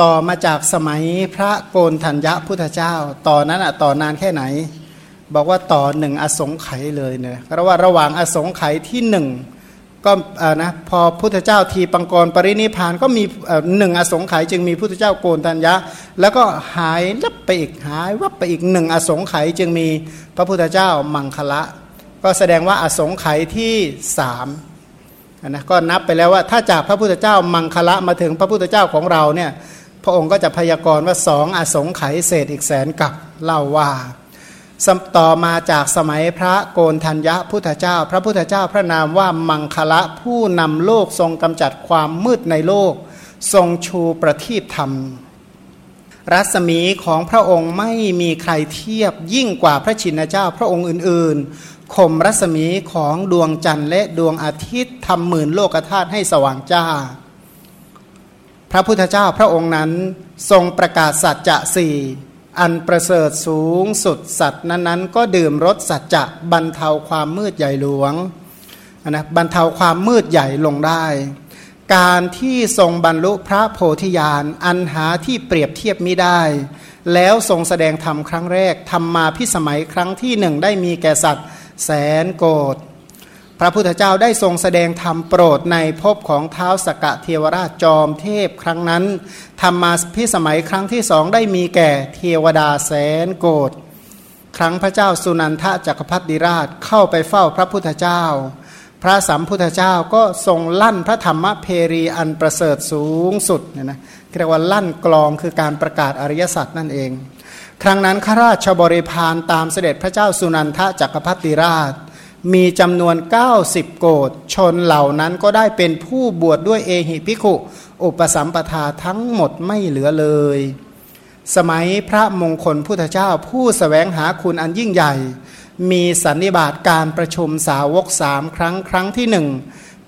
ต่อมาจากสมัยพระโกนธัญญะพุทธเจ้า ต่อนนั้นอะต่อนานแค่ไหน บอกว่าต่อหนึ่งอสงไขยเลยเนี่ยเพราะว่าระหว่างอสงไขยที่หนึ่งก็นะพอพุทธเจ้าทีปังกรปรินิพานก็มีหนึ่งอสงไขยจึงมีพุทธเจ้าโกนธัญญะ แล้วก็หายลับไปอีกหายวับไปอีกหนึ่งอสงไขยจึงมีพระพุทธเจ้ามังคละ ก็แสดงว่าอสงไขยที่สามนะก็นับไปแล้วว่าถ้าจากพระพุทธเจ้ามังคละมาถึงพระพุทธเจ้าของเราเนี่ย ระองค์ก็จะพยากรณ์ว่าสองอสงไขยเศษอีกแสนกับเล่าว่าต่อมาจากสมัยพระโกนธัญญะพุทธเจ้า พระพุทธเจ้าพระนามว่ามังคละผู้นำโลกทรงกำจัดความมืดในโลก ทรงชูประทีปธรรม รัศมีของพระองค์ไม่มีใครเทียบยิ่งกว่าพระชินเจ้าพระองค์อื่นๆข่มรัศมีของดวงจันทร์และดวงอาทิตย์ทำหมื่นโลกธาตุให้สว่างจ้า พระพุทธเจ้าพระองค์นั้นทรงประกาศสัจจะสี่อันประเสริฐสูงสุดสัตว์นั้นๆ ก็ดื่มรสสัจจะบรรเทาความมืดใหญ่หลวงนะบรรเทาความมืดใหญ่ลงได้ การที่ทรงบรรลุพระโพธิญาณอันหาที่เปรียบเทียบมิได้ แล้วทรงแสดงธรรมครั้งแรกทำมาพิสมัยครั้งที่หนึ่งได้มีแก่สัตว์แสนโกด พระพุทธเจ้าได้ทรงแสดงธรรมโปรดในภพของเท้าสกะเทวราชจอมเทพครั้งนั้นทำมมาพิสมัยครั้งที่สองได้มีแก่เทวดาแสนโกดครั้งพระเจ้าสุนันทะจักรพรรดิราชเข้าไปเฝ้าพระพุทธเจ้า พระสัมพุทธเจ้าก็ทรงลั่นพระธรรมเพรีอันประเสริฐสูงสุดเนี่ยนะเรียกว่าลั่นกลองคือการประกาศอริยสัจนั่นเอง ครั้งนั้นข้าราชบริพารตามเสด็จพระเจ้าสุนันทะจักรพรรดิราช มีจำนวน 90 โกดชนเหล่านั้นก็ได้เป็นผู้บวชดด้วยเอหิพิขุอุปสัมปทาทั้งหมดไม่เหลือเลย สมัยพระมงคลพุทธเจ้าผู้สแสวงหาคุณอันยิ่งใหญ่ มีสันนิบาตการประชุมสาวกสามครั้งครั้งที่หนึ่ง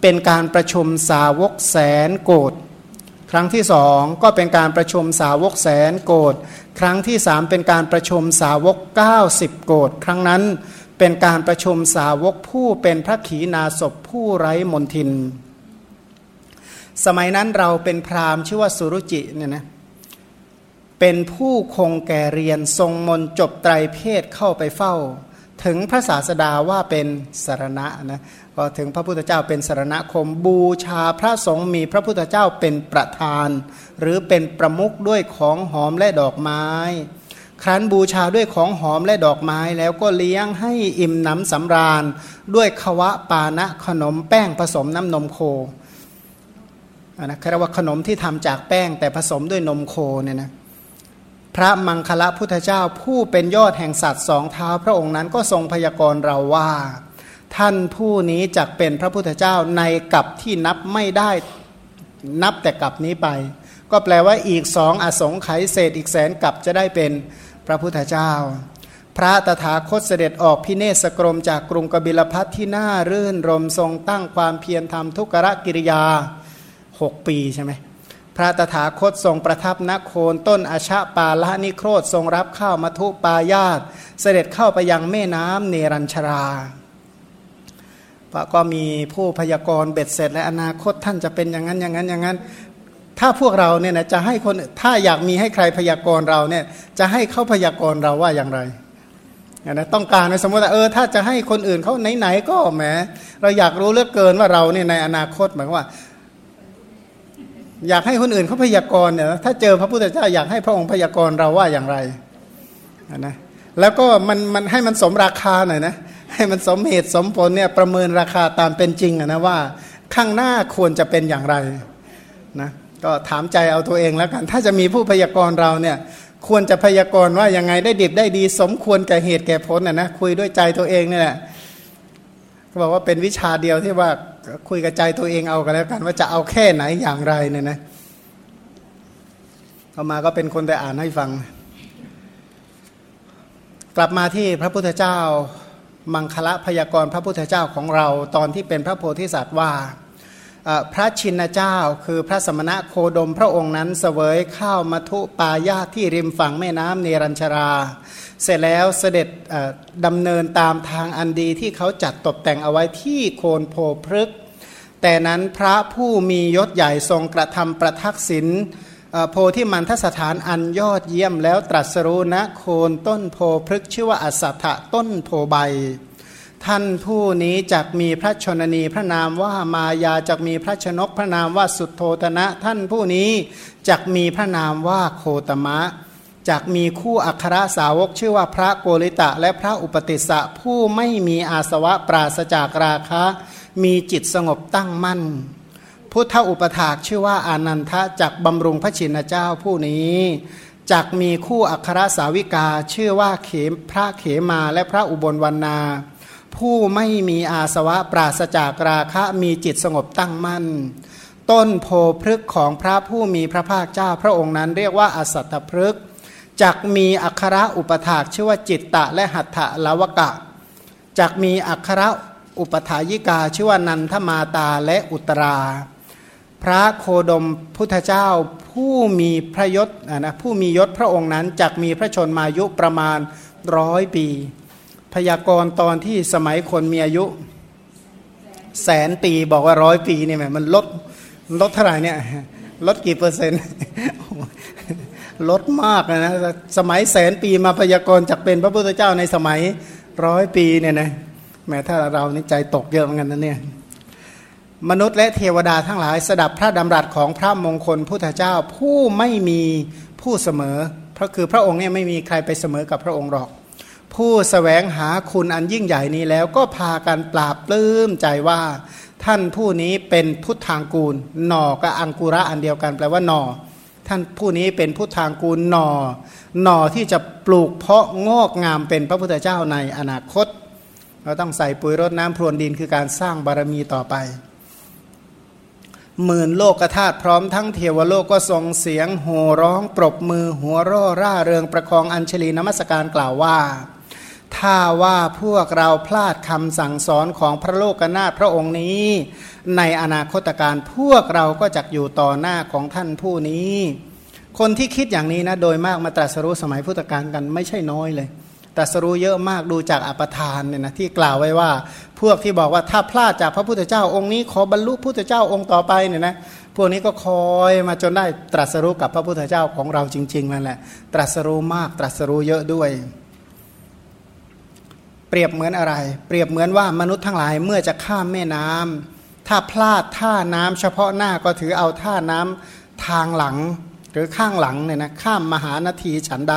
เป็นการประชุมสาวกแสนโกดครั้งที่สองก็เป็นการประชุมสาวกแสนโกดครั้งที่สามเป็นการประชุมสาวก 90 โกดครั้งนั้น เป็นการประชุมสาวกผู้เป็นพระขีณาสพผู้ไร้มนทิน สมัยนั้นเราเป็นพราหมณ์ชื่อว่าสุรุจิเนี่ยนะเป็นผู้คงแก่เรียนทรงมนจบไตรเพศเข้าไปเฝ้า ถึงพระศาสดาว่าเป็นสารณะนะพอถึงพระพุทธเจ้าเป็นสารณคมบูชาพระสงฆ์มีพระพุทธเจ้าเป็นประธาน หรือเป็นประมุขด้วยของหอมและดอกไม้ ครั้นบูชาด้วยของหอมและดอกไม้แล้วก็เลี้ยงให้อิ่มหนำสำราญ ด้วยควะปานะขนมแป้งผสมน้ำนมโคนะเรียกว่าขนมที่ทำจากแป้งแต่ผสมด้วยนมโคเนี่ยนะพระมังคละพุทธเจ้าผู้เป็นยอดแห่งสัตว์สองเท้าพระองค์นั้นก็ทรงพยากรณ์เราว่า ท่านผู้นี้จักเป็นพระพุทธเจ้าในกับที่นับไม่ได้นับแต่กับนี้ไป ก็แปลว่าอีกสองอสงไขยเศษอีกแสนกับจะได้เป็น พระพุทธเจ้า พระตถาคตเสด็จออกพิเนศกรมจากกรุงกบิลพัทที่น่ารื่นรมทรงตั้งความเพียรทำทุกรกิริยาหกปีใช่ไหมพระตถาคตทรงประทับนโคนต้นอาชาปาละนิโครธทรงรับข้าวมัทุปายาต เสด็จเข้าไปยังแม่น้ำเนรัญชราก็มีผู้พยากรณ์เบ็ดเสร็จและอนาคตท่านจะเป็นอย่างนั้นอย่างนั้นอย่างนั้น ถ้าพวกเราเนี่ยนะจะให้คนถ้าอยากมีให้ใครพยากรณ์เราเนี่ยจะให้เขาพยากรณ์เราว่าอย่างไรนะต้องการในสมมติว่าเออถ้าจะให้คนอื่นเขาไหนๆก็แหมเราอยากรู้เลือกเกินว่าเราเนี่ยในอนาคตหมายว่า อยากให้คนอื่นเขาพยากรณ์เนี่ยถ้าเจอพระพุทธเจ้าอยากให้พระองค์พยากรณ์เราว่าอย่างไรนะแล้วก็มันมันให้มันสมราคาหน่อยนะให้มันสมเหตุสมผลเนี่ยประเมินราคาตามเป็นจริงนะว่าข้างหน้าควรจะเป็นอย่างไรนะ ก็ถามใจเอาตัวเองแล้วกัน ถ้าจะมีผู้พยากรณ์เราเนี่ยควรจะพยากรณ์ว่ายังไงได้ดิบได้ดี สมควรแก่เหตุแก่ผลนะนะคุยด้วยใจตัวเองนี่แหละก็บอกว่าเป็นวิชาเดียวที่ว่าคุยกับใจตัวเองเอากันแล้วกัน ว่าจะเอาแค่ไหนอย่างไรเนี่ยนะต่อมาก็เป็นคนแต่อ่านให้ฟัง กลับมาที่พระพุทธเจ้า มังคละพยากรณ์พระพุทธเจ้าของเราตอนที่เป็นพระโพธิสัตว์ว่า พระชินเจ้า คือพระสมณะโคดมพระองค์นั้นเสวยข้าวมัทุปายาที่ริมฝั่งแม่น้ำเนรัญชรา เสร็จแล้วเสด็จดำเนินตามทางอันดีที่เขาจัดตกแต่งเอาไว้ที่โคนโพพฤกแต่นั้นพระผู้มียศใหญ่ทรงกระทำประทักษิณโพธิมันทสถานอันยอดเยี่ยมแล้วตรัสรู้ณโคนต้นโพพฤกชื่อว่าอัสัทะต้นโพใบ ท่านผู้นี้จักมีพระชนนีพระนามว่ามายาจักมีพระชนกพระนามว่าสุดโทตนะ ท่านผู้นี้จักมีพระนามว่าโคตมะจักมีคู่อัครสาวกชื่อว่าพระโกริตะ และพระอุปติสสะผู้ไม่มีอาสวะปราศจากราคะ มีจิตสงบตั้งมั่น พุทธอุปถากชื่อว่าอานันทะจักบำรุงพระชินเจ้าผู้นี้จักมีคู่อัครสาวิกาชื่อว่าเขมพระเขมาและพระอุบลวรรณา ผู้ไม่มีอาสวะปราศจากราคะมีจิตสงบตั้งมั่น ต้นโพพฤกของพระผู้มีพระภาคเจ้าพระองค์นั้นเรียกว่าอสัตพฤกจักมีอัคระอุปถากชื่อว่าจิตตะและหัตถลาวกะจักมีอัคระอุปถายิกาชื่อว่านันทมาตาและอุตรา พระโคดมพุทธเจ้าผู้มีพระยศนะผู้มียศพระองค์นั้นจักมีพระชนมายุประมาณร้อยปี พยากรณ์ตอนที่สมัยคนมีอายุ แสนปีบอกว่าร้อยปีเนี่ยมันลดลดเท่าไหร่เนี่ย ลดกี่เปอร์เซ็นต์ลดมากนะสมัยแสนปีมาพยากรณ์จากเป็นพระพุทธเจ้าในสมัยร้อยปีเนี่ยนะแม้ถ้าเรานี่ใจตกเยอะเหมือนกันนะเนี่ยมนุษย์และเทวดาทั้งหลายสดับพระดำรัสของพระมงคลพุทธเจ้าผู้ไม่มีผู้เสมอ เพราะคือพระองค์เนี่ยไม่มีใครไปเสมอกับพระองค์หรอก ผู้สแสวงหาคุณอันยิ่งใหญ่นี้แล้วก็พากันปราบปลื้มใจว่า ท่านผู้นี้เป็นพุทธางกูล หน่อกับอังกุระอันเดียวกันแปลว่าหน่อ ท่านผู้นี้เป็นพุทธางกูลหน่อ หน่อที่จะปลูกเพาะงอกงามเป็นพระพุทธเจ้าในอนาคต เราต้องใส่ปุ๋ยรดน้ำพรวนดินคือการสร้างบารมีต่อไปหมื่นโลกธาตุพร้อมทั้งเทวโลกก็ส่งเสียงโห่ร้อง ปรบมือหัวร่อร่าเริงประคองอัญชลีนมัสการกล่าวว่า ถ้าว่าพวกเราพลาดคำสั่งสอนของพระโลกนาถพระองค์นี้ ในอนาคตการพวกเราก็จะอยู่ต่อหน้าของท่านผู้นี้ คนที่คิดอย่างนี้นะโดยมากมาตรัสรู้สมัยพุทธกาลกันไม่ใช่น้อยเลยตรัสรู้เยอะมากดูจากอปทานเนี่ยนะที่กล่าวไว้ว่า พวกที่บอกว่าถ้าพลาดจากพระพุทธเจ้าองค์นี้ ขอบรรลุพุทธเจ้าองค์ต่อไปเนี่ยนะพวกนี้ก็คอยมาจนได้ตรัสรู้กับพระพุทธเจ้าของเราจริงๆนั่นแหละ ตรัสรู้มากตรัสรู้เยอะด้วย เปรียบเหมือนอะไร เปรียบเหมือนว่ามนุษย์ทั้งหลายเมื่อจะข้ามแม่น้ำถ้าพลาดท่าน้ำเฉพาะหน้าก็ถือเอาท่าน้ำทางหลัง หรือข้างหลังเนี่ยนะข้ามมหานาทีฉันใด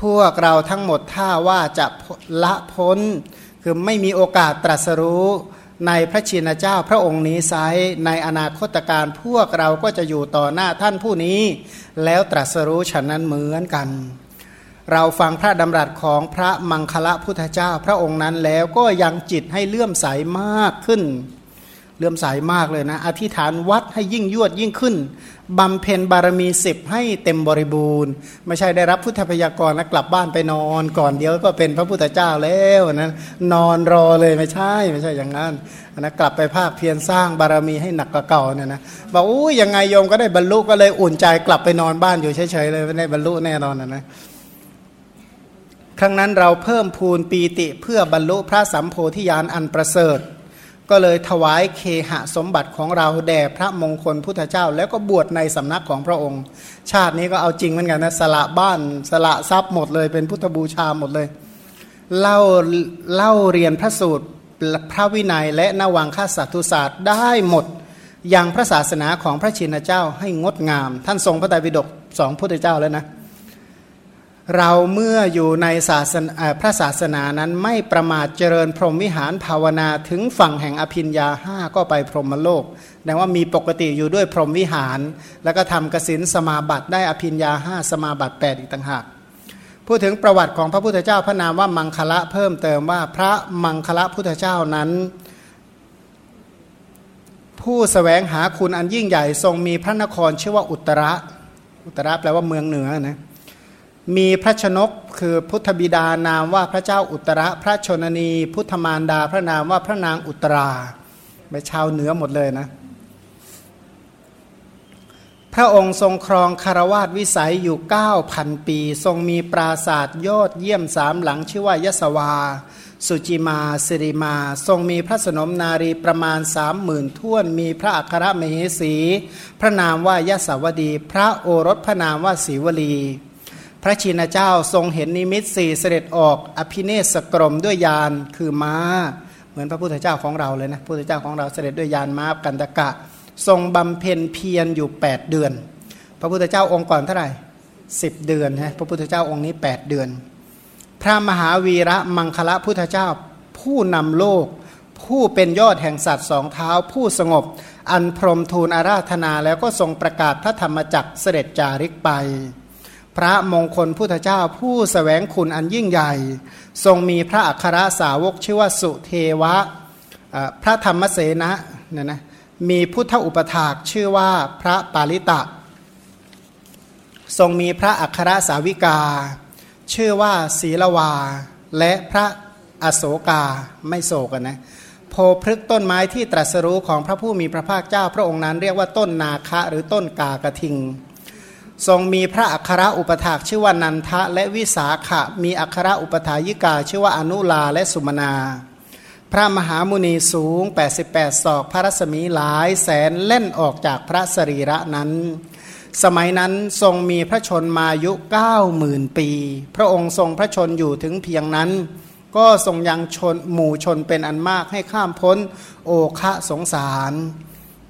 พวกเราทั้งหมดถ้าว่าจะละพ้น คือไม่มีโอกาสตรัสรู้ในพระชินเจ้าพระองค์นี้ไซในอนาคตการพวกเราก็จะอยู่ต่อหน้าท่านผู้นี้ แล้วตรัสรู้ฉันนั้นเหมือนกัน เราฟังพระดำรัสของพระมังคละพุทธเจ้าพระองค์นั้นแล้วก็ยังจิตให้เลื่อมใสมากขึ้น เลื่อมใสามากเลยนะ อธิษฐานวัดให้ยิ่งยวดยิ่งขึ้นบำเพ็ญบารมีสิบให้เต็มบริบูรณ์ ไม่ใช่ได้รับพุทธพยากรแล้วกลับบ้านไปนอนก่อนเดียวก็เป็นพระพุทธเจ้าแล้วนะนอนรอเลยไม่ใช่ไม่ใช่อย่างนั้นนะกลับไปภาคเพียรสร้างบารมีให้หนักกว่าเก่าเนี่ยนะบอกอู้ยังไงโยมก็ได้บรรลุก็เลยอุ่นใจกลับไปนอนบ้านอยู่เฉยๆเลยไม่ได้บรรลุแน่นอนนะนะ ครั้งนั้นเราเพิ่มพูนปีติเพื่อบรรลุพระสัมโพธิญาณอันประเสริฐ ก็เลยถวายเคหะสมบัติของเราแด่พระมงคลพุทธเจ้า แล้วก็บวชในสำนักของพระองค์ ชาตินี้ก็เอาจริงเหมือนกันนะสละบ้านสละทรัพย์หมดเลย เป็นพุทธบูชาหมดเลยเล่าเล่าเรียนพระสูตรพระวินัยและนวังคสัตุศาสตร์ได้หมดอย่างพระศาสนาของพระชินเจ้าให้งดงาม ท่านทรงพระไตรปิฎกสองพุทธเจ้าแล้วนะ เราเมื่ออยู่ในศาสนาพระศาสนานั้นไม่ประมาทเจริญพรหมวิหารภาวนาถึงฝั่งแห่งอภินยาห้าก็ไปพรหมโลกแปลว่ามีปกติอยู่ด้วยพรหมวิหาร แล้วก็ทำกสินสมาบัติได้อภินยาห้าสมาบัติแปดอีกต่างหากพูดถึงประวัติของพระพุทธเจ้าพระนามว่ามังคละเพิ่มเติมว่าพระมังคละพุทธเจ้านั้น ผู้สแสวงหาคุณอันยิ่งใหญ่ทรงมีพระนครชื่อว่าอุตระ อุตระแปลว่าเมืองเหนือนะ มีพระชนกคือพุทธบิดานามว่าพระเจ้าอุตระพระชนนี พุทธมารดาพระนามว่าพระนางอุตราไปชาวเหนือหมดเลยนะ พระองค์ทรงครองคารวาสวิสัยอยู่ 9,000 ปี ทรงมีปราศาสตร์ยอดเยี่ยมสามหลังชื่อว่ายสวา สุจิมาสิริมา ทรงมีพระสนมนารีประมาณสามหมื่นท่วน มีพระอัครมเหสี พระนามว่ายะสาวดี พระโอรสพระนามว่าศีวลี พระชินเจ้าทรงเห็นนิมิตสี่เสด็จออกอภิเนศกรมด้วยยานคือม้า เหมือนพระพุทธเจ้าของเราเลยนะพระพุทธเจ้าของเราเสด็จด้วยยานม้ากันตะกะ ทรงบำเพ็ญเพียรอยู่ 8 เดือน พระพุทธเจ้าองค์ก่อนเท่าไหร่สิบเดือนนะพระพุทธเจ้าองค์นี้ 8 เดือน พระมหาวีระมังคละพุทธเจ้าผู้นำโลก ผู้เป็นยอดแห่งสัตว์สองเท้าผู้สงบ อันพรมทูลอาราธนาแล้วก็ทรงประกาศพระธรรมจักรเสด็จจาริกไป พระมงคลพุทธเจ้าผู้สแสวงคุณอันยิ่งใหญ่ ทรงมีพระอัครสาวกชื่อว่าสุเทวะพระธรรมเสนะเนี่ยนะมีพุทธอุปถากชื่อว่าพระปาลิตะ ทรงมีพระอัครสาวิกา ชื่อว่าศีลวา และพระอโศกาไม่โศกันนะโพพฤกต้นไม้ที่ตรัสรู้ของพระผู้มีพระภาคเจ้าพระองค์นั้นเรียกว่าต้นนาคะหรือต้นกากระทิง ทรงมีพระอัครอุปถากชื่อว่านันทะและวิสาขะ มีอัครอุปถายิกาชื่อว่าอนุลาและสุมนา พระมหามุนีสูง 88 ศอกพระรัศมีหลายแสนเล่นออกจากพระสรีระนั้น สมัยนั้นทรงมีพระชนมายุเก้าหมื่นปี พระองค์ทรงพระชนอยู่ถึงเพียงนั้น ก็ทรงยังชนหมู่ชนเป็นอันมากให้ข้ามพ้นโอคะสงสาร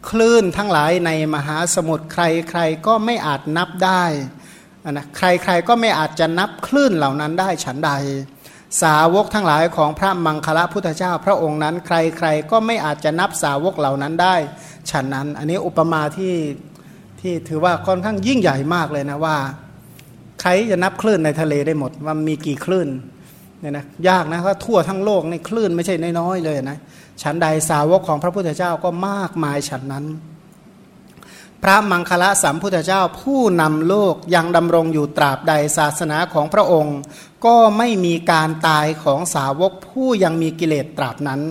คลื่นทั้งหลายในมหาสมุทรใครใครก็ไม่อาจนับได้นะใครใครก็ไม่อาจจะนับคลื่นเหล่านั้นได้ฉันใด สาวกทั้งหลายของพระมังคละพุทธเจ้าพระองค์นั้น ใครใครก็ไม่อาจจะนับสาวกเหล่านั้นได้ฉันนั้น อันนี้อุปมาที่ที่ถือว่าค่อนข้างยิ่งใหญ่มากเลยนะว่า ใครจะนับคลื่นในทะเลได้หมดว่ามีกี่คลื่น เนี่ยนะยากนะเพราะทั่วทั้งโลกในคลื่นไม่ใช่น้อยๆเลยนะฉันใดสาวกของพระพุทธเจ้าก็มากมายฉันนั้น พระมังคละสัมพุทธเจ้าผู้นำโลกยังดำรงอยู่ตราบใดศาสนาของพระองค์ ก็ไม่มีการตายของสาวกผู้ยังมีกิเลสตราบนั้น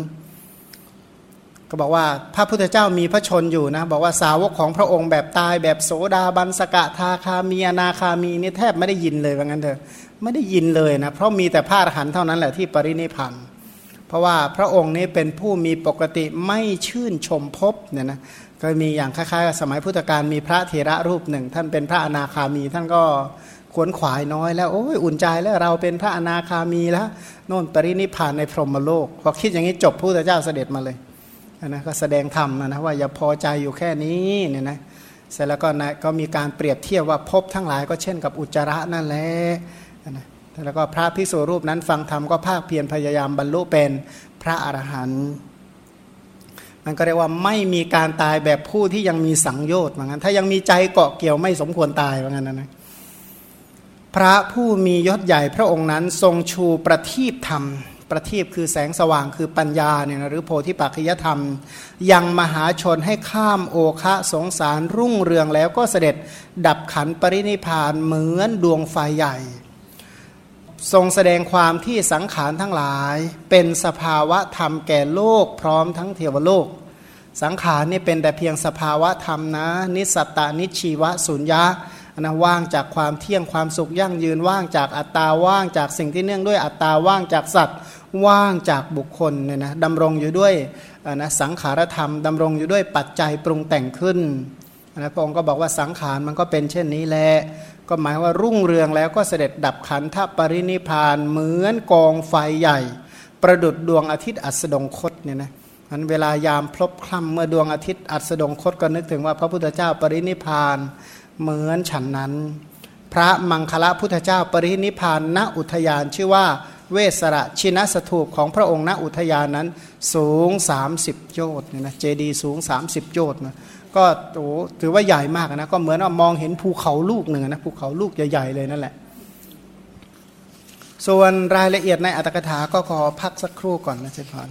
ก็บอกว่าพระพุทธเจ้ามีพระชนอยู่นะบอกว่าสาวกของพระองค์แบบตายแบบโสดาบันสกะทาคามีอนาคามีนี่แทบไม่ได้ยินเลยว่างั้นเถอะ ไม่ได้ยินเลยนะเพราะมีแต่พระอรหันต์เท่านั้นแหละที่ปรินิพันธ์เพราะว่าพระองค์นี้เป็นผู้มีปกติไม่ชื่นชมพบเนี่ยนะก็มีอย่างคล้ายๆ สมัยพุทธกาลมีพระเถระรูปหนึ่ง ท่านเป็นพระอนาคามี ท่านก็ขวนขวายน้อยแล้วโอ้ยอุ่นใจแล้วเราเป็นพระอนาคามีแล้วโน่นปรินิพานในพรหมโลกพอคิดอย่างนี้จบพระพุทธเจ้าเสด็จมาเลยนะก็แสดงธรรมนะนะว่าอย่าพอใจอยู่แค่นี้เนี่ยนะเสร็จแล้วก็นะก็มีการเปรียบเทียบว่าพบทั้งหลายก็เช่นกับอุจจาระนั่นแหละ นะแล้วก็พระพิสุรูปนั้นฟังธรรมก็ภาคเพียรพยายามบรรลุเป็นพระอรหันต์มันก็เรียกว่าไม่มีการตายแบบผู้ที่ยังมีสังโยชน์เหมือนกันถ้ายังมีใจเกาะเกี่ยวไม่สมควรตายเหมือนกันนะนะพระผู้มียศใหญ่พระองค์นั้นทรงชูประทีปธรรม ประทีปคือแสงสว่างคือปัญญาเนี่ยนะหรือโพธิปัจจยธรรม ยังมหาชนให้ข้ามโอคะสงสารรุ่งเรืองแล้วก็เสด็จดับขันปรินิพานเหมือนดวงไฟใหญ่ ทรงแสดงความที่สังขารทั้งหลาย เป็นสภาวะธรรมแก่โลกพร้อมทั้งเทวโลก สังขารนี่เป็นแต่เพียงสภาวะธรรมนะ นิสัตตานิชีวะสุญญะนะว่างจากความเที่ยงความสุขยั่งยืนว่างจากอัตตาว่างจากสิ่งที่เนื่องด้วยอัตตาว่างจากสัตว์ ว่างจากบุคคลเนี่ยนะดำรงอยู่ด้วยนะสังขารธรรมดำรงอยู่ด้วยปัจจัยปรุงแต่งขึ้นนะพระองค์ก็บอกว่าสังขารมันก็เป็นเช่นนี้แหละ ก็หมายว่ารุ่งเรืองแล้วก็เสด็จดับขันธปรินิพานเหมือนกองไฟใหญ่ ประดุดดวงอาทิตย์อัสดงคตเนี่ยนะมันเวลายามพลบคล่ำเมื่อดวงอาทิตย์อัสดงคตก็นึกถึงว่าพระพุทธเจ้าปรินิพานเหมือนฉันนั้น พระมังคละพุทธเจ้าปรินิพานณอุทยานชื่อว่าเวสระชินสถูปของพระองค์ณอุทยานนั้นสูง 30 โยชน์เนี่ยนะเจดีสูง 30 โยชน์นะ ก็โอ้ถือว่าใหญ่มากนะก็เหมือนว่ามองเห็นภูเขาลูกหนึ่งนะภูเขาลูกใหญ่ๆเลยนั่นแหละ ส่วนรายละเอียดในอัตถกถาก็ขอพักสักครู่ก่อนนะเจพาน